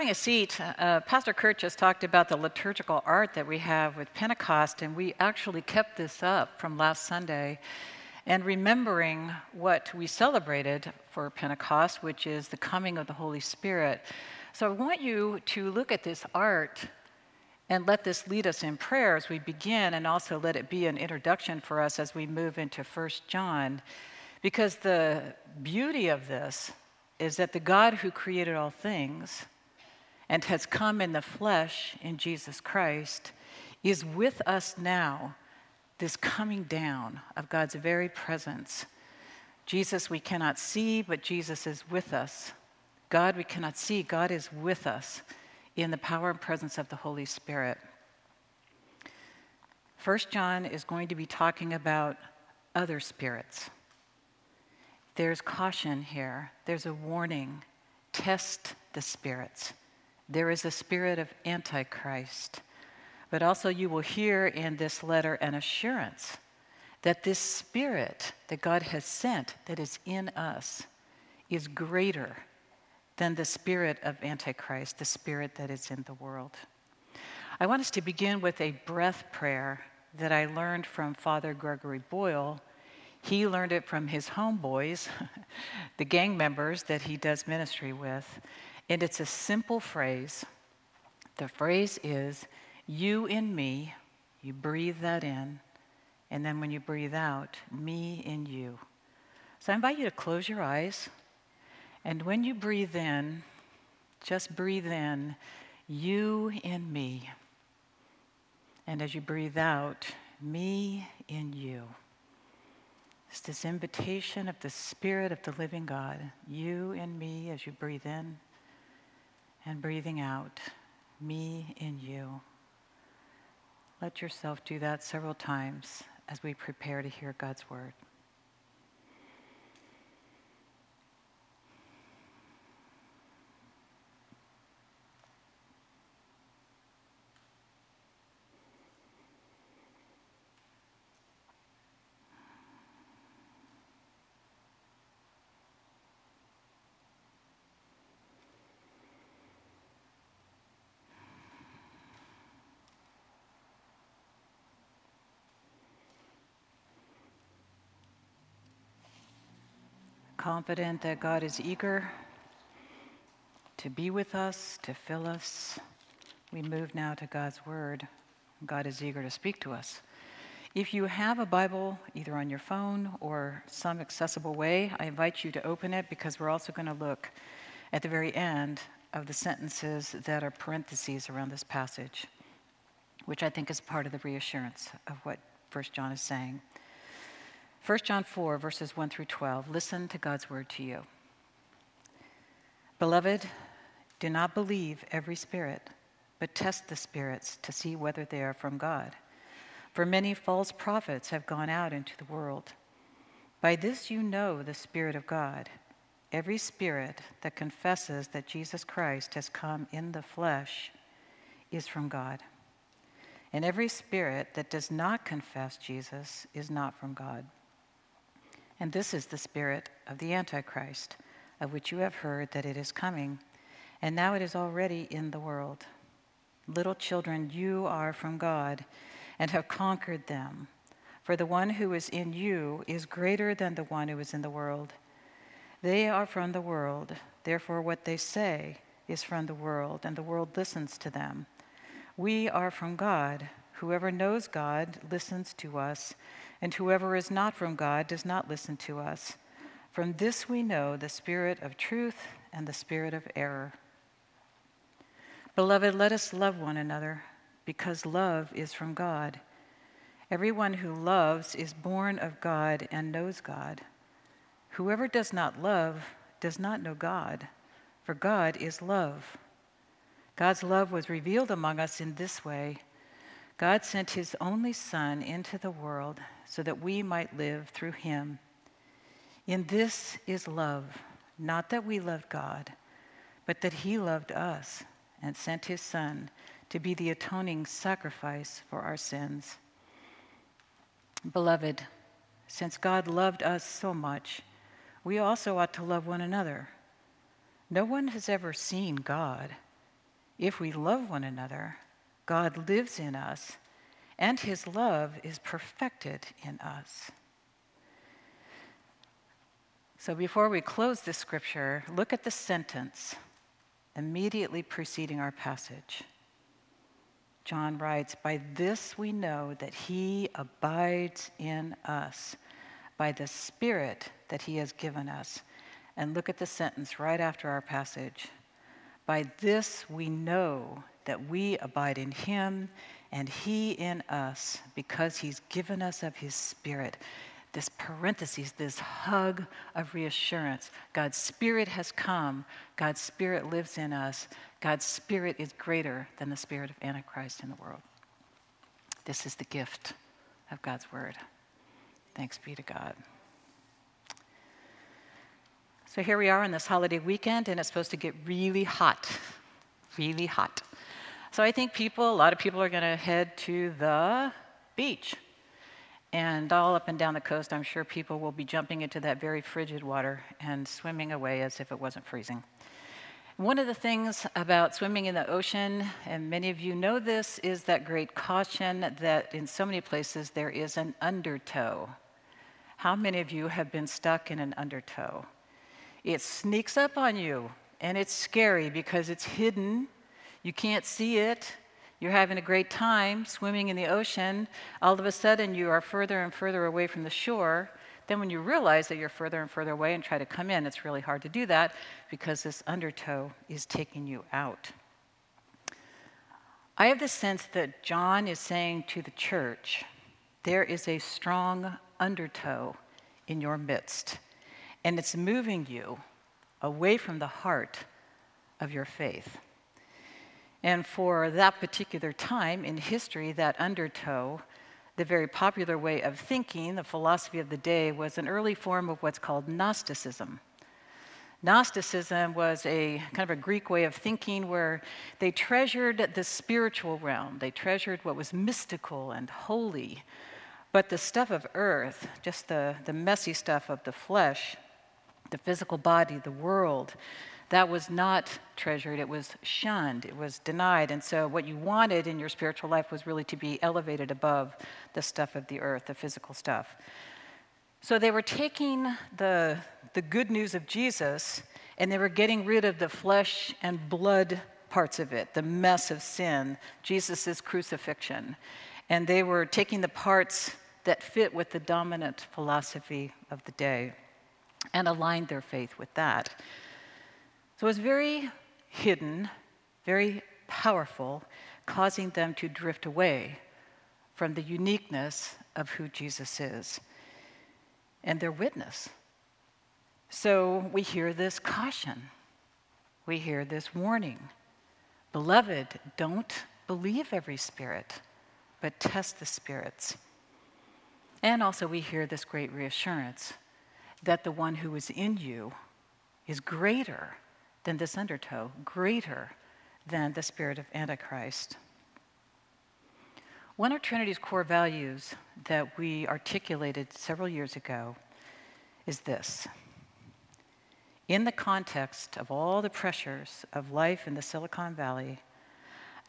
having a seat, uh, Pastor Kurt just talked about the liturgical art that we have with Pentecost, and we actually kept this up from last Sunday. And remembering what we celebrated for Pentecost, which is the coming of the Holy Spirit. So I want you to look at this art and let this lead us in prayer as we begin, and also let it be an introduction for us as we move into First John. Because the beauty of this is that the God who created all things and has come in the flesh in Jesus Christ is with us now, this coming down of God's very presence. Jesus we cannot see, but Jesus is with us. God we cannot see, God is with us in the power and presence of the Holy Spirit. First John is going to be talking about other spirits. There's caution here. There's a warning. Test the spirits. There is a spirit of Antichrist. But also, you will hear in this letter an assurance that this spirit that God has sent, that is in us, is greater than the spirit of Antichrist, the spirit that is in the world. I want us to begin with a breath prayer that I learned from Father Gregory Boyle. He learned it from his homeboys, the gang members that he does ministry with. And it's a simple phrase. The phrase is, You in me, you breathe that in, and then when you breathe out, me in you. So I invite you to close your eyes, and when you breathe in, just breathe in, you in me. And as you breathe out, me in you. It's this invitation of the Spirit of the living God, you in me as you breathe in and breathing out, me in you. Let yourself do that several times as we prepare to hear God's word. Confident that God is eager to be with us, to fill us. We move now to God's Word. God is eager to speak to us. If you have a Bible, either on your phone or some accessible way, I invite you to open it because we're also going to look at the very end of the sentences that are parentheses around this passage, which I think is part of the reassurance of what First John is saying. 1 John 4, verses 1 through 12. Listen to God's word to you. Beloved, do not believe every spirit, but test the spirits to see whether they are from God. For many false prophets have gone out into the world. By this you know the Spirit of God. Every spirit that confesses that Jesus Christ has come in the flesh is from God. And every spirit that does not confess Jesus is not from God. And this is the spirit of the Antichrist, of which you have heard that it is coming, and now it is already in the world. Little children, you are from God and have conquered them. For the one who is in you is greater than the one who is in the world. They are from the world, therefore, what they say is from the world, and the world listens to them. We are from God. Whoever knows God listens to us and whoever is not from God does not listen to us. From this we know the spirit of truth and the spirit of error. Beloved, let us love one another, because love is from God. Everyone who loves is born of God and knows God. Whoever does not love does not know God, for God is love. God's love was revealed among us in this way God sent his only Son into the world so that we might live through him. In this is love, not that we loved God, but that he loved us and sent his Son to be the atoning sacrifice for our sins. Beloved, since God loved us so much, we also ought to love one another. No one has ever seen God. if we love one another, God lives in us, and his love is perfected in us. So before we close this scripture, look at the sentence immediately preceding our passage. John writes, By this we know that he abides in us, by the Spirit that he has given us. And look at the sentence right after our passage. By this we know that we abide in him and he in us because he's given us of his Spirit this parenthesis, this hug of reassurance. God's Spirit has come. God's Spirit lives in us. God's Spirit is greater than the spirit of Antichrist in the world. This is the gift of God's Word. Thanks be to God. So here we are on this holiday weekend, and it's supposed to get really hot. Really hot. So I think people, a lot of people are going to head to the beach. And all up and down the coast, I'm sure people will be jumping into that very frigid water and swimming away as if it wasn't freezing. One of the things about swimming in the ocean, and many of you know this, is that great caution that in so many places there is an undertow. How many of you have been stuck in an undertow? It sneaks up on you, and it's scary because it's hidden. You can't see it, you're having a great time swimming in the ocean. All of a sudden, you are further and further away from the shore. Then, when you realize that you're further and further away and try to come in, it's really hard to do that because this undertow is taking you out. I have the sense that John is saying to the church, there is a strong undertow in your midst, and it's moving you away from the heart of your faith. And for that particular time in history, that undertow, the very popular way of thinking, the philosophy of the day, was an early form of what's called Gnosticism. Gnosticism was a kind of a Greek way of thinking where they treasured the spiritual realm, they treasured what was mystical and holy. But the stuff of earth, just the, the messy stuff of the flesh, the physical body, the world, that was not treasured, it was shunned, it was denied. And so, what you wanted in your spiritual life was really to be elevated above the stuff of the earth, the physical stuff. So, they were taking the, the good news of Jesus and they were getting rid of the flesh and blood parts of it, the mess of sin, Jesus' crucifixion. And they were taking the parts that fit with the dominant philosophy of the day and aligned their faith with that. So it was very hidden, very powerful, causing them to drift away from the uniqueness of who Jesus is and their witness. So we hear this caution, we hear this warning. Beloved, don't believe every spirit, but test the spirits. And also, we hear this great reassurance that the one who is in you is greater than this undertow, greater than the spirit of Antichrist. One of Trinity's core values that we articulated several years ago is this. In the context of all the pressures of life in the Silicon Valley,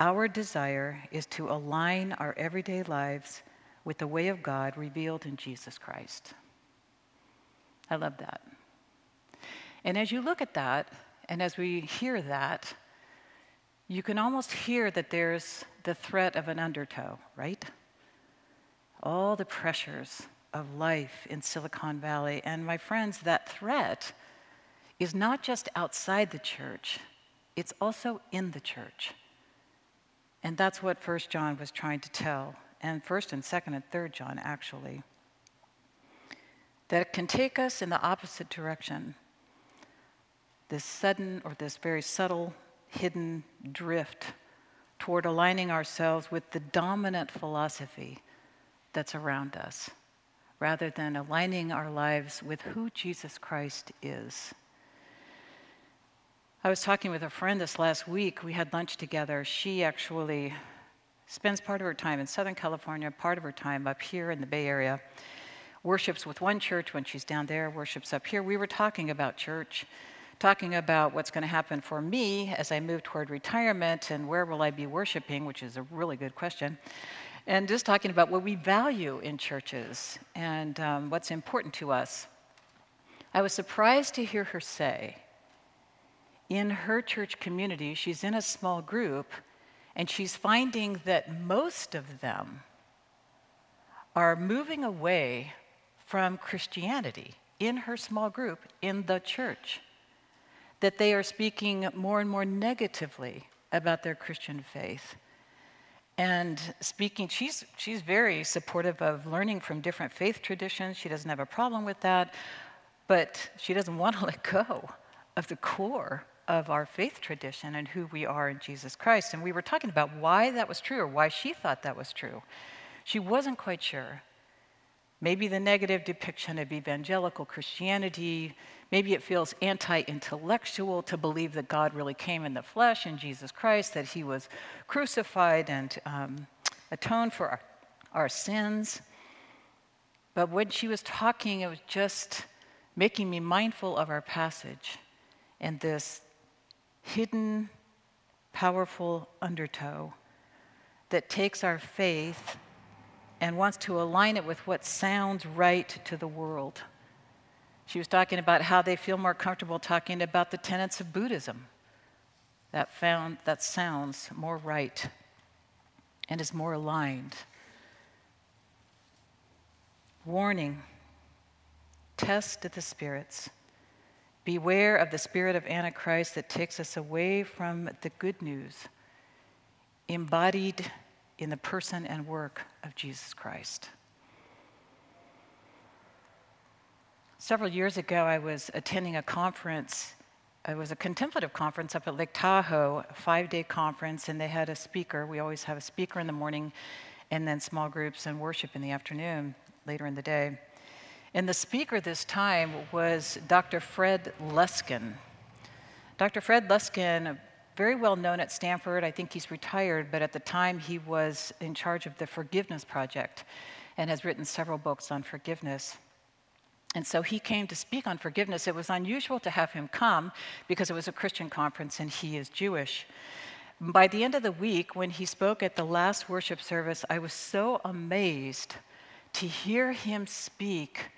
our desire is to align our everyday lives with the way of God revealed in Jesus Christ. I love that. And as you look at that, and as we hear that, you can almost hear that there's the threat of an undertow, right? All the pressures of life in Silicon Valley. And my friends, that threat is not just outside the church, it's also in the church. And that's what First John was trying to tell, and 1st and 2nd and 3rd John actually. That it can take us in the opposite direction this sudden or this very subtle hidden drift toward aligning ourselves with the dominant philosophy that's around us, rather than aligning our lives with who Jesus Christ is. I was talking with a friend this last week. We had lunch together. She actually spends part of her time in Southern California, part of her time up here in the Bay Area, worships with one church when she's down there, worships up here. We were talking about church talking about what's going to happen for me as I move toward retirement and where will I be worshiping, which is a really good question. And just talking about what we value in churches and um, what's important to us. I was surprised to hear her say, in her church community, she's in a small group, and she's finding that most of them are moving away from Christianity in her small group in the church. That they are speaking more and more negatively about their Christian faith. And speaking, she's, she's very supportive of learning from different faith traditions. She doesn't have a problem with that, but she doesn't want to let go of the core of our faith tradition and who we are in Jesus Christ. And we were talking about why that was true or why she thought that was true. She wasn't quite sure. Maybe the negative depiction of evangelical Christianity, maybe it feels anti intellectual to believe that God really came in the flesh in Jesus Christ, that he was crucified and um, atoned for our, our sins. But when she was talking, it was just making me mindful of our passage and this hidden, powerful undertow that takes our faith and wants to align it with what sounds right to the world. She was talking about how they feel more comfortable talking about the tenets of Buddhism. That, found, that sounds more right and is more aligned. Warning test the spirits. Beware of the spirit of Antichrist that takes us away from the good news embodied in the person and work of Jesus Christ. Several years ago, I was attending a conference. It was a contemplative conference up at Lake Tahoe, a five day conference, and they had a speaker. We always have a speaker in the morning, and then small groups and worship in the afternoon, later in the day. And the speaker this time was Dr. Fred Luskin. Dr. Fred Luskin, very well known at Stanford. I think he's retired, but at the time he was in charge of the Forgiveness Project and has written several books on forgiveness. And so he came to speak on forgiveness. It was unusual to have him come because it was a Christian conference and he is Jewish. By the end of the week, when he spoke at the last worship service, I was so amazed to hear him speak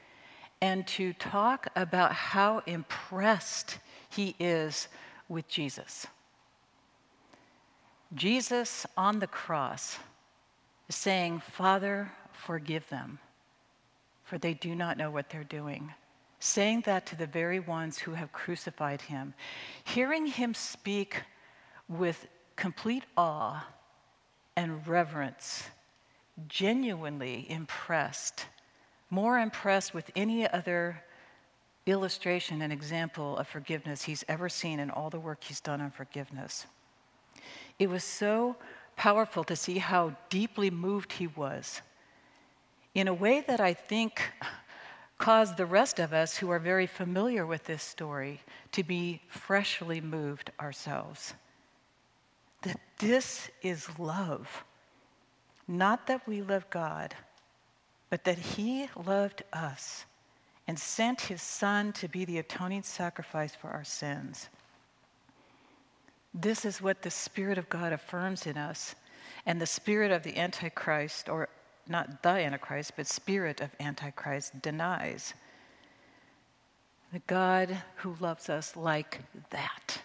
and to talk about how impressed he is with Jesus. Jesus on the cross is saying, Father, forgive them, for they do not know what they're doing. Saying that to the very ones who have crucified him. Hearing him speak with complete awe and reverence, genuinely impressed, more impressed with any other illustration and example of forgiveness he's ever seen in all the work he's done on forgiveness. It was so powerful to see how deeply moved he was in a way that I think caused the rest of us who are very familiar with this story to be freshly moved ourselves. That this is love. Not that we love God, but that He loved us and sent His Son to be the atoning sacrifice for our sins. This is what the Spirit of God affirms in us. And the spirit of the Antichrist, or not the Antichrist, but spirit of Antichrist, denies the God who loves us like that.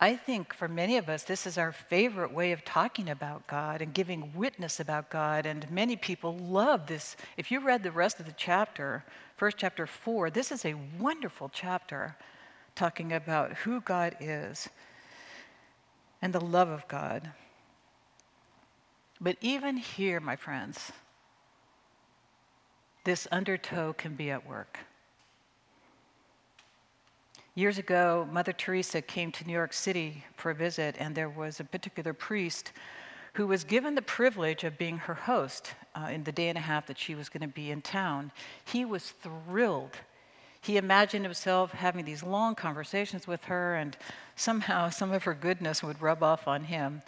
I think for many of us, this is our favorite way of talking about God and giving witness about God. And many people love this. If you read the rest of the chapter, first chapter four, this is a wonderful chapter talking about who God is and the love of God. But even here, my friends, this undertow can be at work. Years ago, Mother Teresa came to New York City for a visit, and there was a particular priest who was given the privilege of being her host uh, in the day and a half that she was going to be in town. He was thrilled he imagined himself having these long conversations with her, and somehow some of her goodness would rub off on him.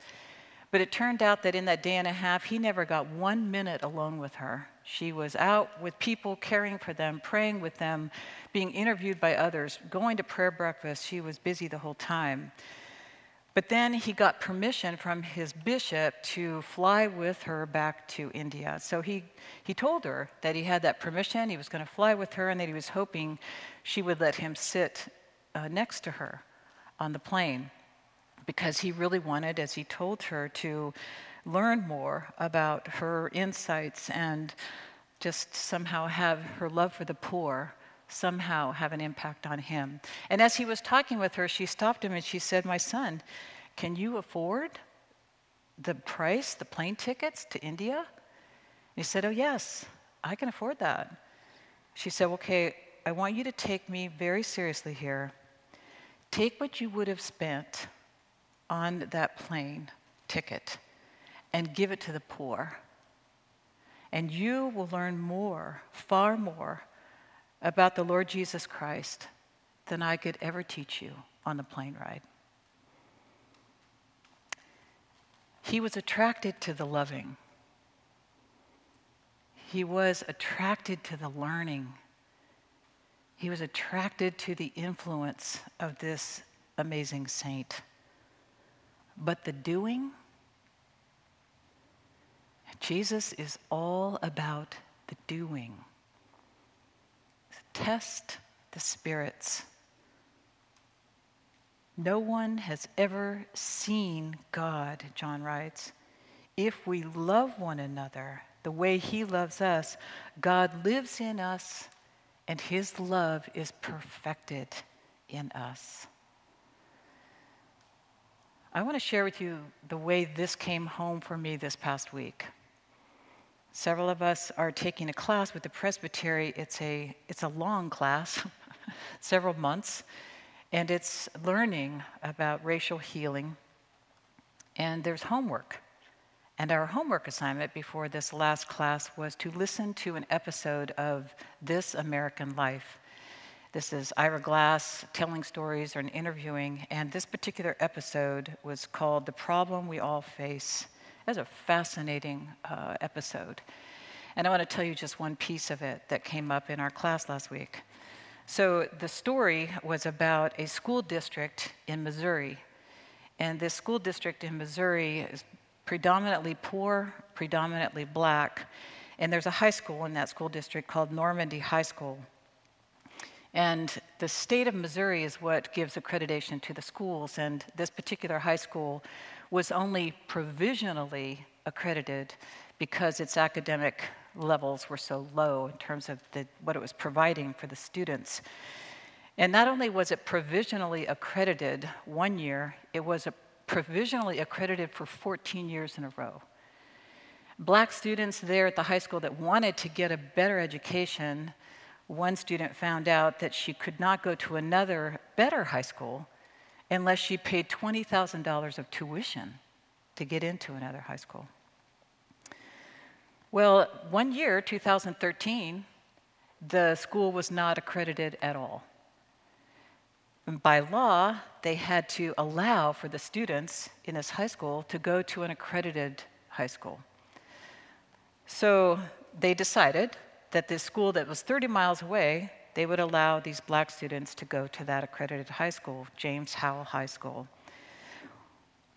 But it turned out that in that day and a half, he never got one minute alone with her. She was out with people, caring for them, praying with them, being interviewed by others, going to prayer breakfast. She was busy the whole time. But then he got permission from his bishop to fly with her back to India. So he, he told her that he had that permission, he was going to fly with her, and that he was hoping she would let him sit uh, next to her on the plane because he really wanted, as he told her, to learn more about her insights and just somehow have her love for the poor somehow have an impact on him. And as he was talking with her, she stopped him and she said, My son, can you afford the price, the plane tickets to India? And he said, Oh, yes, I can afford that. She said, Okay, I want you to take me very seriously here. Take what you would have spent on that plane ticket and give it to the poor. And you will learn more, far more, about the Lord Jesus Christ than I could ever teach you on the plane ride. He was attracted to the loving. He was attracted to the learning. He was attracted to the influence of this amazing saint. But the doing, Jesus is all about the doing. Test the spirits. No one has ever seen God, John writes. If we love one another the way he loves us, God lives in us and his love is perfected in us. I want to share with you the way this came home for me this past week. Several of us are taking a class with the presbytery. It's a, it's a long class, several months, and it's learning about racial healing. And there's homework. And our homework assignment before this last class was to listen to an episode of This American Life. This is Ira Glass telling stories or interviewing, and this particular episode was called The Problem We All Face. That's a fascinating uh, episode. And I want to tell you just one piece of it that came up in our class last week. So, the story was about a school district in Missouri. And this school district in Missouri is predominantly poor, predominantly black. And there's a high school in that school district called Normandy High School. And the state of Missouri is what gives accreditation to the schools. And this particular high school was only provisionally accredited because its academic levels were so low in terms of the, what it was providing for the students. And not only was it provisionally accredited one year, it was provisionally accredited for 14 years in a row. Black students there at the high school that wanted to get a better education one student found out that she could not go to another better high school unless she paid $20,000 of tuition to get into another high school. Well, one year, 2013, the school was not accredited at all. And by law, they had to allow for the students in this high school to go to an accredited high school. So they decided that this school that was 30 miles away, they would allow these black students to go to that accredited high school, James Howell High School.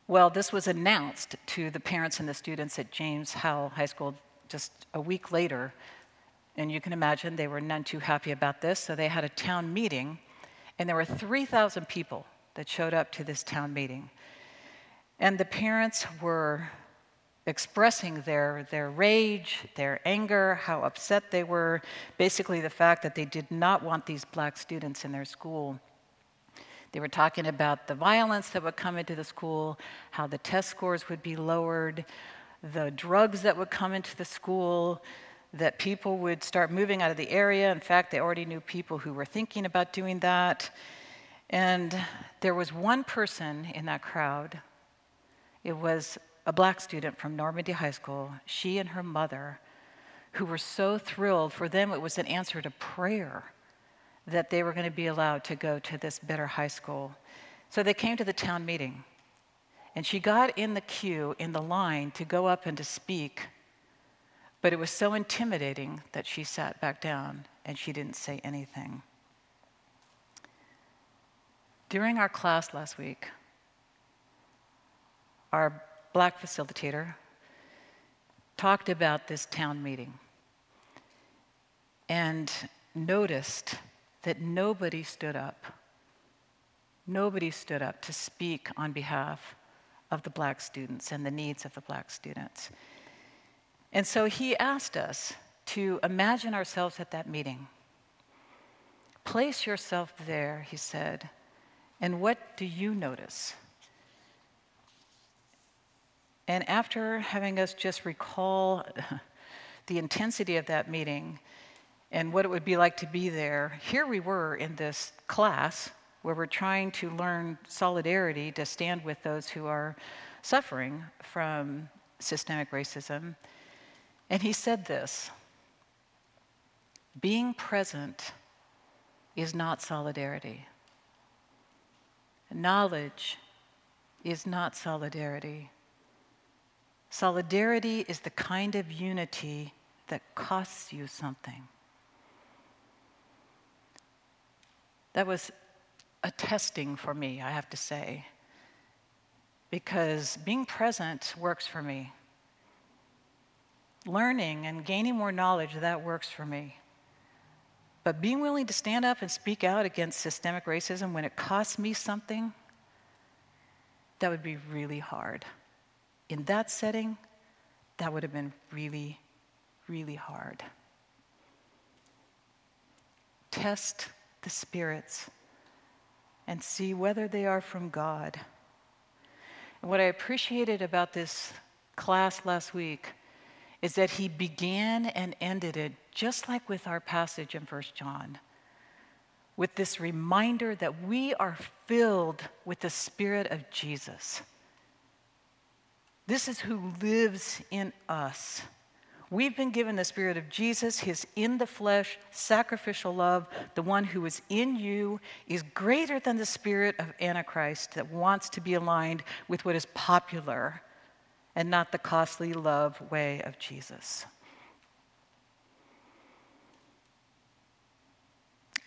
Well, this was announced to the parents and the students at James Howell High School just a week later. And you can imagine they were none too happy about this, so they had a town meeting, and there were 3,000 people that showed up to this town meeting. And the parents were expressing their, their rage, their anger, how upset they were, basically the fact that they did not want these black students in their school. They were talking about the violence that would come into the school, how the test scores would be lowered, the drugs that would come into the school, that people would start moving out of the area. In fact, they already knew people who were thinking about doing that. And there was one person in that crowd. It was a black student from Normandy High School, she and her mother, who were so thrilled. For them, it was an answer to prayer that they were going to be allowed to go to this better high school. So they came to the town meeting. And she got in the queue, in the line, to go up and to speak. But it was so intimidating that she sat back down and she didn't say anything. During our class last week, our black facilitator talked about this town meeting and noticed that nobody stood up. Nobody stood up to speak on behalf of the black students and the needs of the black students. And so he asked us to imagine ourselves at that meeting. Place yourself there, he said, and what do you notice? And after having us just recall the intensity of that meeting and what it would be like to be there, here we were in this class where we're trying to learn solidarity to stand with those who are suffering from systemic racism. And he said this being present is not solidarity. Knowledge is not solidarity. Solidarity is the kind of unity that costs you something. That was a testing for me, I have to say, because being present works for me. Learning and gaining more knowledge, that works for me. But being willing to stand up and speak out against systemic racism when it costs me something, that would be really hard. In that setting, that would have been really, really hard. Test the spirits and see whether they are from God. And what I appreciated about this class last week is that he began and ended it just like with our passage in 1 John, with this reminder that we are filled with the Spirit of Jesus. This is who lives in us. We've been given the Spirit of Jesus, His in the flesh, sacrificial love. The one who is in you is greater than the spirit of Antichrist that wants to be aligned with what is popular and not the costly love way of Jesus.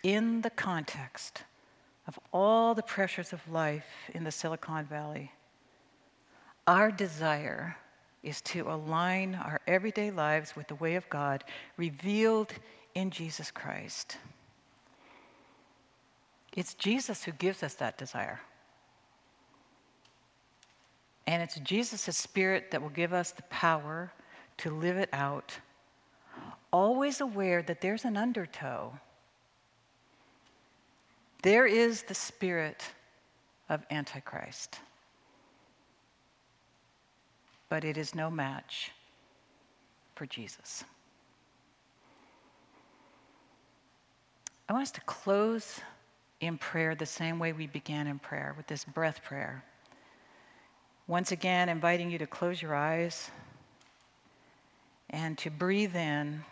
In the context of all the pressures of life in the Silicon Valley, our desire is to align our everyday lives with the way of God revealed in Jesus Christ. It's Jesus who gives us that desire. And it's Jesus' Spirit that will give us the power to live it out, always aware that there's an undertow. There is the spirit of Antichrist but it is no match for Jesus. I want us to close in prayer the same way we began in prayer with this breath prayer. Once again, inviting you to close your eyes and to breathe in,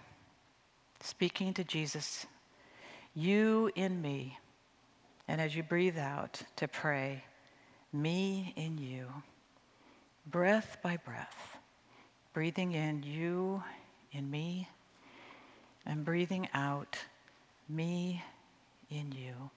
speaking to Jesus, you in me. And as you breathe out, to pray, me in you breath by breath, breathing in you, in me, and breathing out me in you.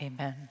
Amen.